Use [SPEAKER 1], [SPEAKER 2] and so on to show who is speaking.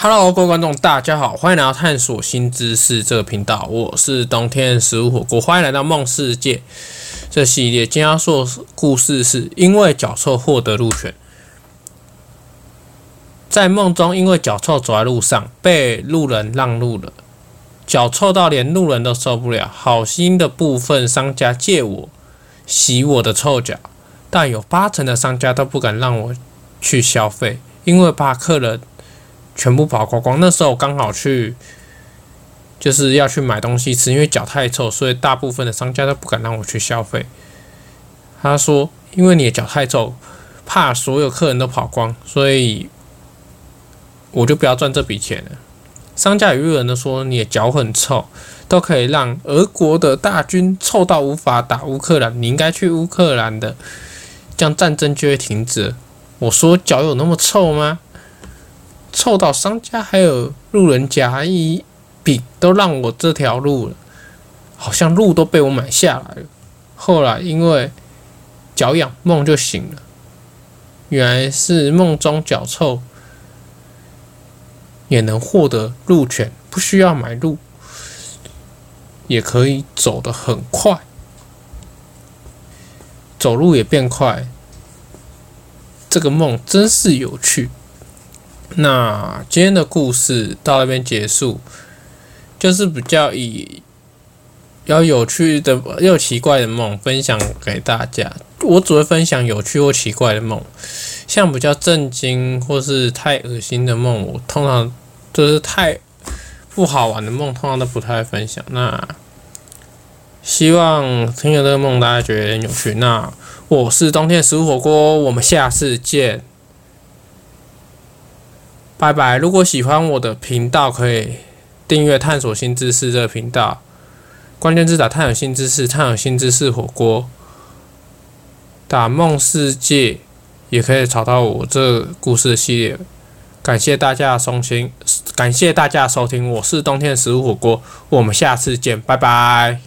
[SPEAKER 1] Hello，各位观众，大家好，欢迎来到探索新知识这个频道。我是冬天食物火锅，欢迎来到梦世界这系列。今天要说故事是因为脚臭获得入选。在梦中，因为脚臭走在路上，被路人让路了。脚臭到连路人都受不了。好心的部分商家借我洗我的臭脚，但有八成的商家都不敢让我去消费，因为怕客人。全部跑光光。那时候刚好去，就是要去买东西吃，因为脚太臭，所以大部分的商家都不敢让我去消费。他说：“因为你的脚太臭，怕所有客人都跑光，所以我就不要赚这笔钱了。”商家与路人都说：“你的脚很臭，都可以让俄国的大军臭到无法打乌克兰，你应该去乌克兰的，这样战争就会停止。”我说：“脚有那么臭吗？”臭到商家还有路人甲乙丙都让我这条路了，好像路都被我买下来了。后来因为脚痒，梦就醒了，原来是梦中脚臭也能获得路权，不需要买路也可以走得很快，走路也变快。这个梦真是有趣。那今天的故事到那边结束，就是比较以要有趣的又奇怪的梦分享给大家。我只会分享有趣或奇怪的梦，像比较震惊或是太恶心的梦，我通常就是太不好玩的梦，通常都不太分享。那希望听了这个梦，大家觉得很有趣。那我是冬天食物火锅，我们下次见。拜拜！如果喜欢我的频道，可以订阅“探索新知识”这个频道。关键字打“探索新知识”，“探索新知识火锅”，打“梦世界”也可以找到我这故事系列。感谢大家的收听，感谢大家收听。我是冬天的食物火锅，我们下次见，拜拜。